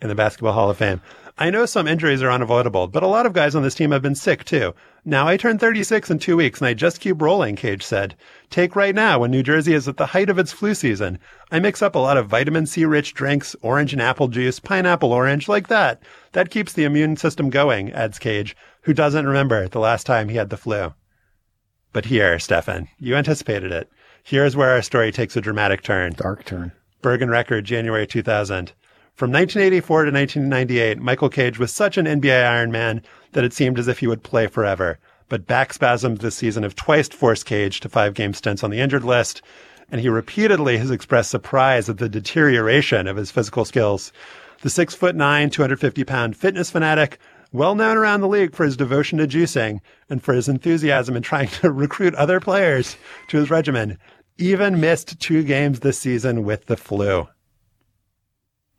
in the Basketball Hall of Fame. I know some injuries are unavoidable, but a lot of guys on this team have been sick too. Now I turn 36 in two weeks and I just keep rolling, Cage said. Take right now when New Jersey is at the height of its flu season. I mix up a lot of vitamin C rich drinks, orange and apple juice, pineapple orange, like that. That keeps the immune system going, adds Cage, who doesn't remember the last time he had the flu. But here, Stefan, you anticipated it. Here's where our story takes a dramatic turn. Dark turn. Bergen Record, January 2000. From 1984 to 1998, Michael Cage was such an NBA Iron Man that it seemed as if he would play forever. But back spasms this season have twice forced Cage to five game stints on the injured list, and he repeatedly has expressed surprise at the deterioration of his physical skills. The six foot nine, 250 pound fitness fanatic, well known around the league for his devotion to juicing and for his enthusiasm in trying *laughs* to recruit other players to his regimen, even missed two games this season with the flu.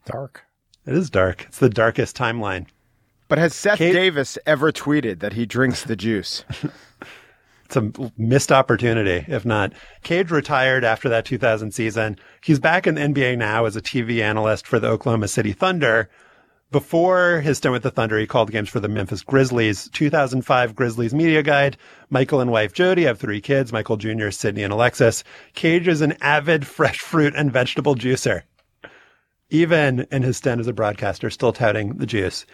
Dark. It is dark. It's the darkest timeline. But has Seth Kate- Davis ever tweeted that he drinks the juice? *laughs* It's a missed opportunity, if not. Cage retired after that 2000 season. He's back in the NBA now as a TV analyst for the Oklahoma City Thunder. Before his stint with the Thunder, he called games for the Memphis Grizzlies. 2005 Grizzlies Media Guide. Michael and wife Jody have three kids, Michael Jr., Sydney, and Alexis. Cage is an avid fresh fruit and vegetable juicer. Even in his stint as a broadcaster, still touting the juice.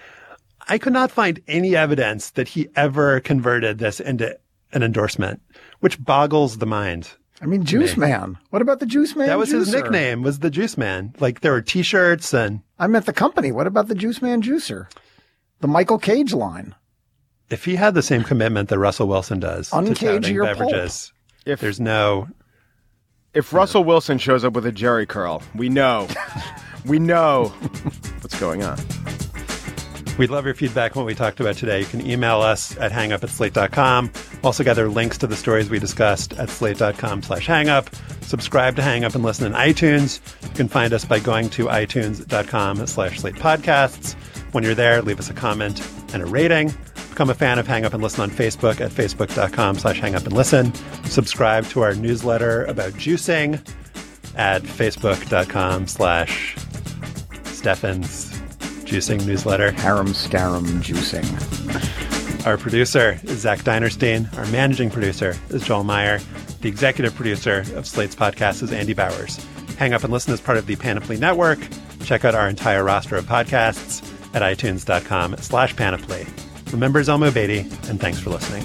I could not find any evidence that he ever converted this into an endorsement, which boggles the mind. I mean, Juice Me. Man. What about the Juice Man? That was his juicer? nickname, was the Juice Man. Like there were t-shirts and I meant the company. What about the Juice Man Juicer? The Michael Cage line. if he had the same commitment that Russell Wilson does to Uncage touting your beverages, If- there's no If Russell Wilson shows up with a Jheri curl, we know. *laughs* we know *laughs* what's going on. We'd love your feedback on what we talked about today. You can email us at hangup at slate.com. Also gather links to the stories we discussed at slate.com slash hangup. Subscribe to Hang Up and listen in iTunes. You can find us by going to itunes.com slash slate podcasts. When you're there, leave us a comment and a rating. Become a fan of Hang Up and Listen on Facebook at facebook.com slash hang up and listen. Subscribe to our newsletter about juicing at facebook.com slash Stefan's juicing newsletter. Harem scarum juicing. Our producer is Zach Dinerstein. Our managing producer is Joel Meyer. The executive producer of Slate's podcast is Andy Bowers. Hang up and listen as part of the Panoply Network. Check out our entire roster of podcasts at itunes.com slash panoply. Remember Zelmo Beaty, and thanks for listening.